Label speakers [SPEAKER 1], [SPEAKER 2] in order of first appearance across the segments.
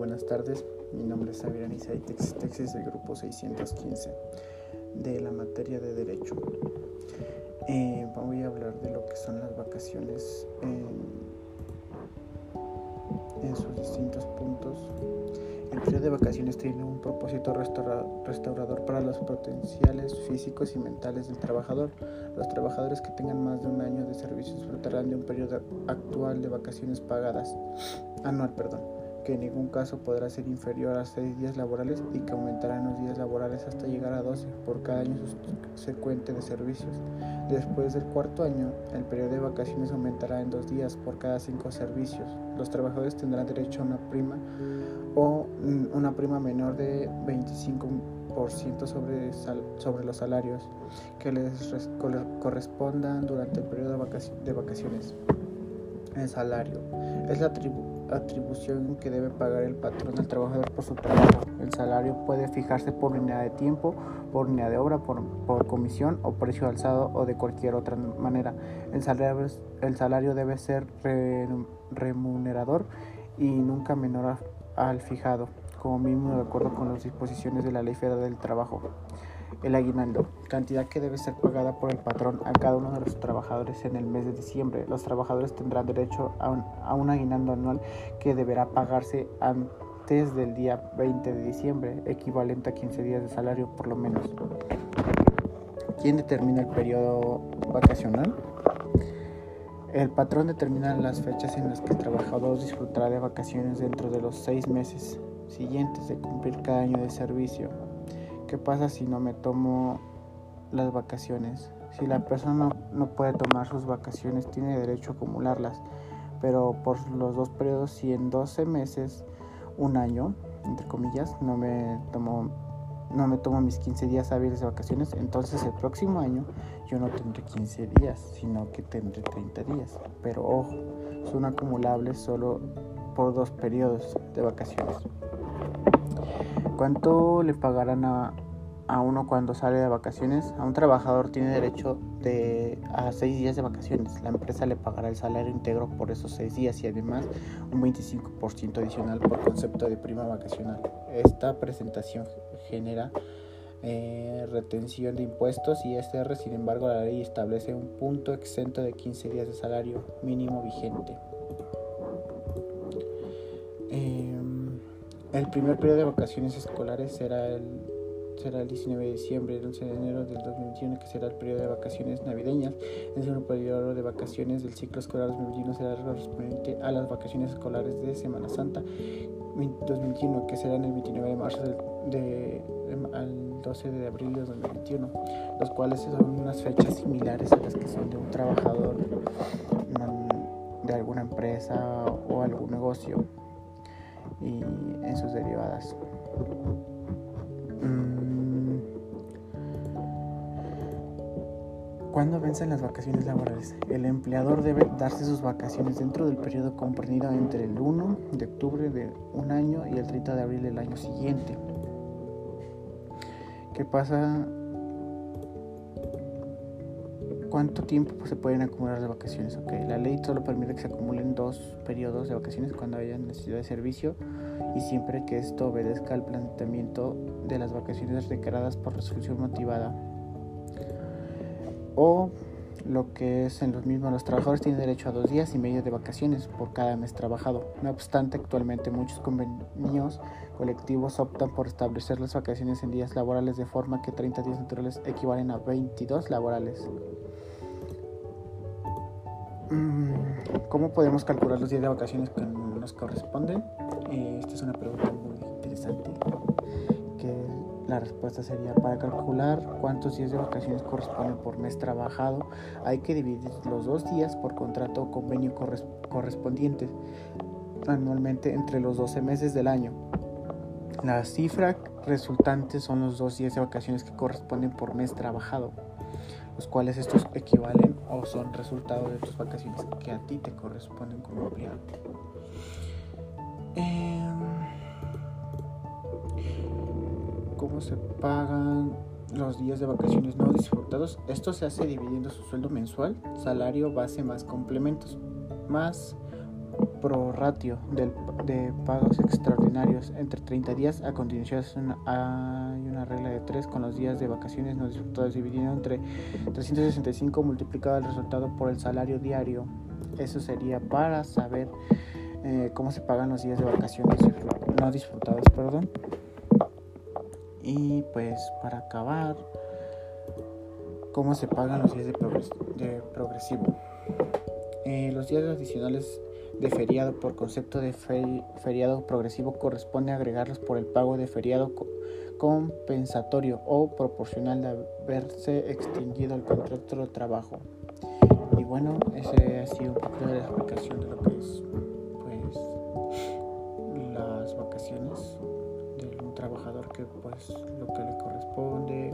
[SPEAKER 1] buenas tardes. Mi nombre es Xavier Anisa y Texas del grupo 615 de la materia de Derecho. Eh, voy a hablar de lo que son las vacaciones en, sus distintos puntos. El periodo de vacaciones tiene un propósito restaurador para los potenciales físicos y mentales del trabajador. Los trabajadores que tengan más de un año de servicio disfrutarán de un periodo actual de vacaciones pagadas, anual, perdón que en ningún caso podrá ser inferior a 6 días laborales y que aumentará en los días laborales hasta llegar a 12 por cada año subsecuente de servicios. Después del cuarto año, el periodo de vacaciones aumentará en dos días por cada 5 servicios. Los trabajadores tendrán derecho a una prima o una prima menor de 25% sobre, sobre los salarios que les correspondan durante el periodo de vacaciones. El salario es la atribución que debe pagar el patrón al trabajador por su trabajo. El salario puede fijarse por unidad de tiempo, por unidad de obra, por, por comisión o precio alzado o de cualquier otra manera. El salario, el salario debe ser remunerador y nunca menor al fijado, como mínimo de acuerdo con las disposiciones de la Ley Federal del Trabajo. El aguinaldo, cantidad que debe ser pagada por el patrón a cada uno de los trabajadores en el mes de diciembre. Los trabajadores tendrán derecho a un, aguinaldo anual que deberá pagarse antes del día 20 de diciembre, equivalente a 15 días de salario por lo menos. ¿Quién determina el periodo vacacional? El patrón determina las fechas en las que el trabajador disfrutará de vacaciones dentro de los seis meses siguientes de cumplir cada año de servicio. ¿Qué pasa si no me tomo las vacaciones? Si la persona no, puede tomar sus vacaciones, tiene derecho a acumularlas, pero por los dos periodos, si en 12 meses, un año, entre comillas, no me tomo no me tomo mis 15 días hábiles de vacaciones, entonces el próximo año yo no tendré 15 días, sino que tendré 30 días. Pero ojo, son acumulables solo por dos periodos de vacaciones. ¿Cuánto le pagarán uno cuando sale de vacaciones? A un trabajador tiene derecho de, a seis días de vacaciones. La empresa le pagará el salario íntegro por esos seis días y además un 25% adicional por concepto de prima vacacional. Esta presentación genera eh, retención de impuestos y SR, sin embargo, la ley establece un punto exento de 15 días de salario mínimo vigente. Eh, el primer periodo de vacaciones escolares será el, será el 19 de diciembre, el 11 de enero del 2021, que será el periodo de vacaciones navideñas. El segundo periodo de vacaciones del ciclo escolar 2021 será correspondiente a las vacaciones escolares de Semana Santa 2021, que serán el 29 de marzo al 12 de abril de 2021, los cuales son unas fechas similares a las que son de un trabajador de alguna empresa o algún negocio y en sus derivadas. Mm. ¿Cuándo vencen las vacaciones laborales? El empleador debe darse sus vacaciones dentro del periodo comprendido entre el 1 de octubre de un año y el 30 de abril del año siguiente. ¿Qué pasa ¿Cuánto tiempo pues, se pueden acumular de vacaciones? Okay, la ley solo permite que se acumulen dos periodos de vacaciones cuando haya necesidad de servicio y siempre que esto obedezca al planteamiento de las vacaciones declaradas por resolución motivada. O lo que es en los mismos, los trabajadores tienen derecho a dos días y medio de vacaciones por cada mes trabajado. No obstante, actualmente muchos convenios colectivos optan por establecer las vacaciones en días laborales de forma que 30 días naturales equivalen a 22 laborales. Mm, ¿Cómo podemos calcular los días de vacaciones que nos corresponden? Eh, esta es una pregunta muy interesante. La respuesta sería: para calcular cuántos días de vacaciones corresponden por mes trabajado, hay que dividir los dos días por contrato o convenio correspondiente anualmente entre los 12 meses del año. La cifra resultante son los dos días de vacaciones que corresponden por mes trabajado los cuales estos equivalen o son resultado de tus vacaciones que a ti te corresponden como empleado. Em, ¿Cómo se pagan los días de vacaciones no disfrutados? Esto se hace dividiendo su sueldo mensual, salario base más complementos, más prorratio del, de pagos extraordinarios entre 30 días. A continuación hay una regla de 3 con los días de vacaciones no disfrutados dividido entre 365 multiplicado el resultado por el salario diario. Eso sería para saber eh, cómo se pagan los días de vacaciones no disfrutados. Perdón. Y pues para acabar, cómo se pagan los días de, progresivo. Eh, los días adicionales de feriado por concepto de feriado progresivo corresponde agregarlos por el pago de feriado compensatorio o proporcional de haberse extinguido el contrato de trabajo. Y bueno, ese ha sido un poco de la explicación de lo que es pues lo que le corresponde,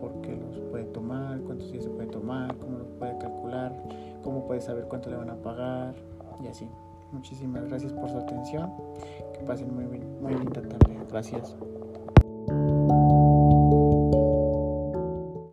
[SPEAKER 1] por qué los puede tomar, cuántos días se puede tomar, cómo los puede calcular, cómo puede saber cuánto le van a pagar y así. Muchísimas gracias por su atención. Que pasen muy, muy linda tarde. Gracias.